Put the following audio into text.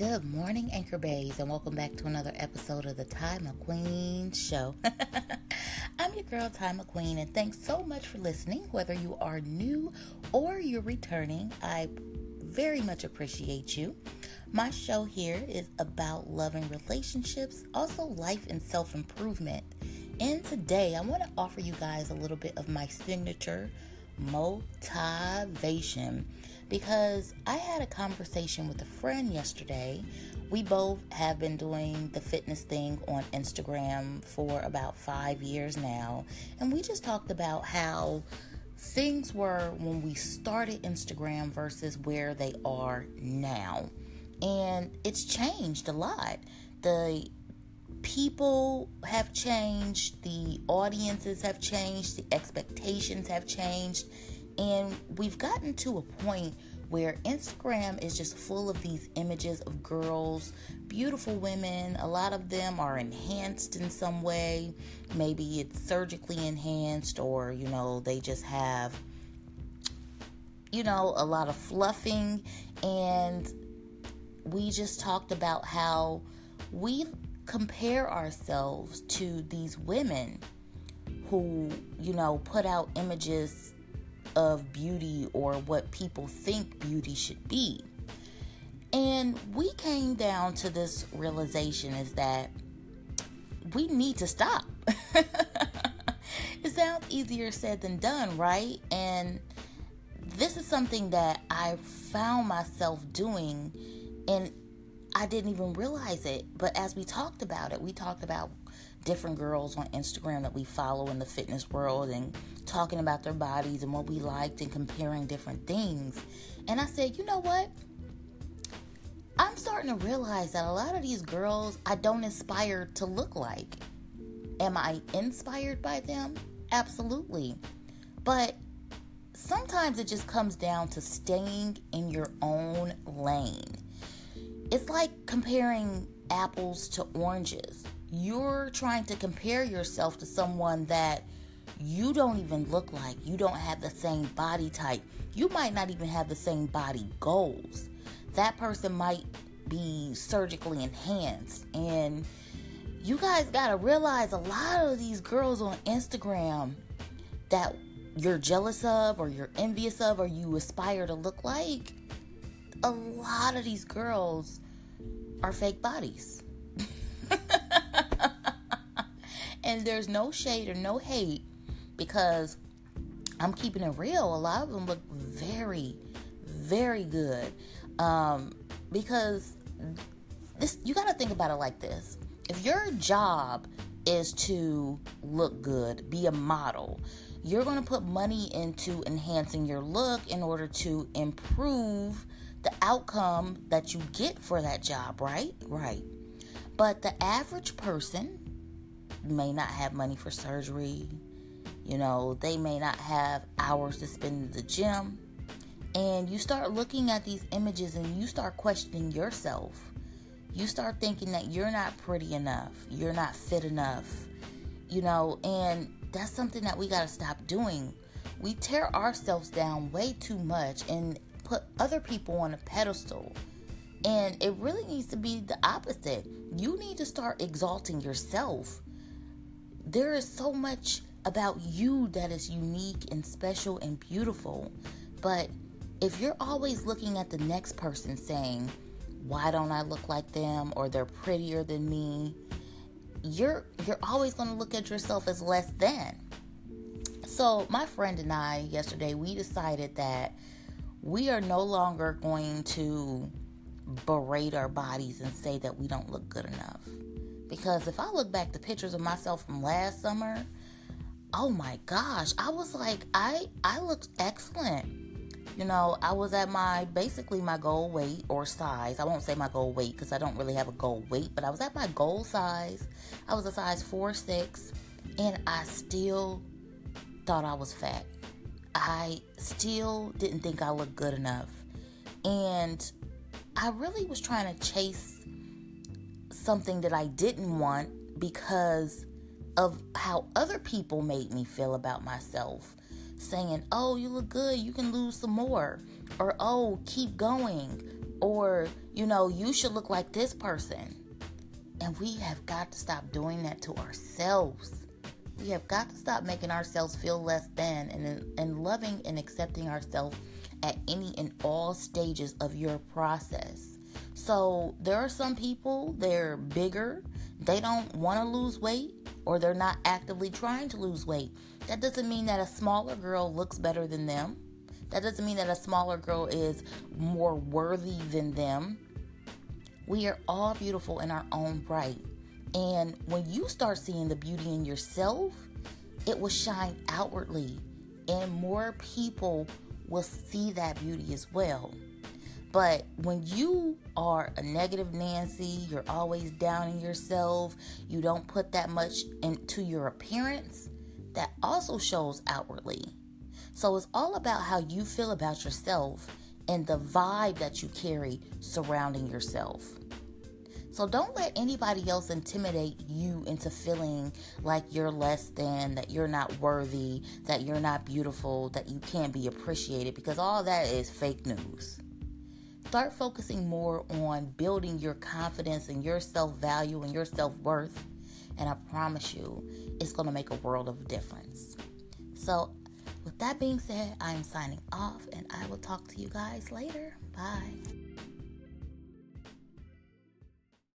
Good morning, Anchor Bays, and welcome back to another episode of the Ty McQueen Show. I'm your girl, Ty McQueen, and thanks so much for listening. Whether you are new or you're returning, I very much appreciate you. My show here is about love and relationships, also life and self improvement. And today, I want to offer you guys a little bit of my signature motivation because I had a conversation with a friend yesterday. We both have been doing the fitness thing on Instagram for about five years now, and we just talked about how things were when we started Instagram versus where they are now. And it's changed a lot. The people have changed, the audiences have changed, the expectations have changed, and we've gotten to a point where Instagram is just full of these images of girls, beautiful women. A lot of them are enhanced in some way. Maybe it's surgically enhanced, or you know, they just have, you know, a lot of fluffing. And we just talked about how we compare ourselves to these women who, you know, put out images of beauty or what people think beauty should be. And we came down to this realization is that we need to stop. it sounds easier said than done, right? And this is something that I found myself doing and I didn't even realize it. But as we talked about it, we talked about different girls on Instagram that we follow in the fitness world and talking about their bodies and what we liked and comparing different things. And I said, you know what? I'm starting to realize that a lot of these girls I don't aspire to look like. Am I inspired by them? Absolutely. But sometimes it just comes down to staying in your own lane. It's like comparing apples to oranges you're trying to compare yourself to someone that you don't even look like. You don't have the same body type. You might not even have the same body goals. That person might be surgically enhanced. And you guys got to realize a lot of these girls on Instagram that you're jealous of or you're envious of or you aspire to look like, a lot of these girls are fake bodies. And there's no shade or no hate because I'm keeping it real. A lot of them look very, very good. Um, because this, you got to think about it like this: if your job is to look good, be a model, you're going to put money into enhancing your look in order to improve the outcome that you get for that job, right? Right. But the average person may not have money for surgery. You know, they may not have hours to spend in the gym. And you start looking at these images and you start questioning yourself. You start thinking that you're not pretty enough, you're not fit enough, you know, and that's something that we got to stop doing. We tear ourselves down way too much and put other people on a pedestal. And it really needs to be the opposite. You need to start exalting yourself there is so much about you that is unique and special and beautiful. But if you're always looking at the next person saying, why don't I look like them or they're prettier than me, you're you're always going to look at yourself as less than. So, my friend and I yesterday we decided that we are no longer going to berate our bodies and say that we don't look good enough. Because if I look back the pictures of myself from last summer, oh my gosh, I was like, I I looked excellent. You know, I was at my basically my goal weight or size. I won't say my goal weight because I don't really have a goal weight, but I was at my goal size. I was a size four six, and I still thought I was fat. I still didn't think I looked good enough. And I really was trying to chase something that I didn't want because of how other people made me feel about myself. Saying, oh, you look good, you can lose some more. Or, oh, keep going. Or, you know, you should look like this person. And we have got to stop doing that to ourselves. We have got to stop making ourselves feel less than and, and loving and accepting ourselves at any and all stages of your process. So there are some people, they're bigger, they don't want to lose weight, or they're not actively trying to lose weight. That doesn't mean that a smaller girl looks better than them. That doesn't mean that a smaller girl is more worthy than them. We are all beautiful in our own right. And when you start seeing the beauty in yourself, it will shine outwardly, and more people will see that beauty as well. But when you are a negative Nancy, you're always downing yourself, you don't put that much into your appearance, that also shows outwardly. So it's all about how you feel about yourself and the vibe that you carry surrounding yourself. So don't let anybody else intimidate you into feeling like you're less than, that you're not worthy, that you're not beautiful, that you can't be appreciated because all that is fake news. Start focusing more on building your confidence and your self value and your self worth. And I promise you, it's going to make a world of difference. So, with that being said, I am signing off and I will talk to you guys later. Bye.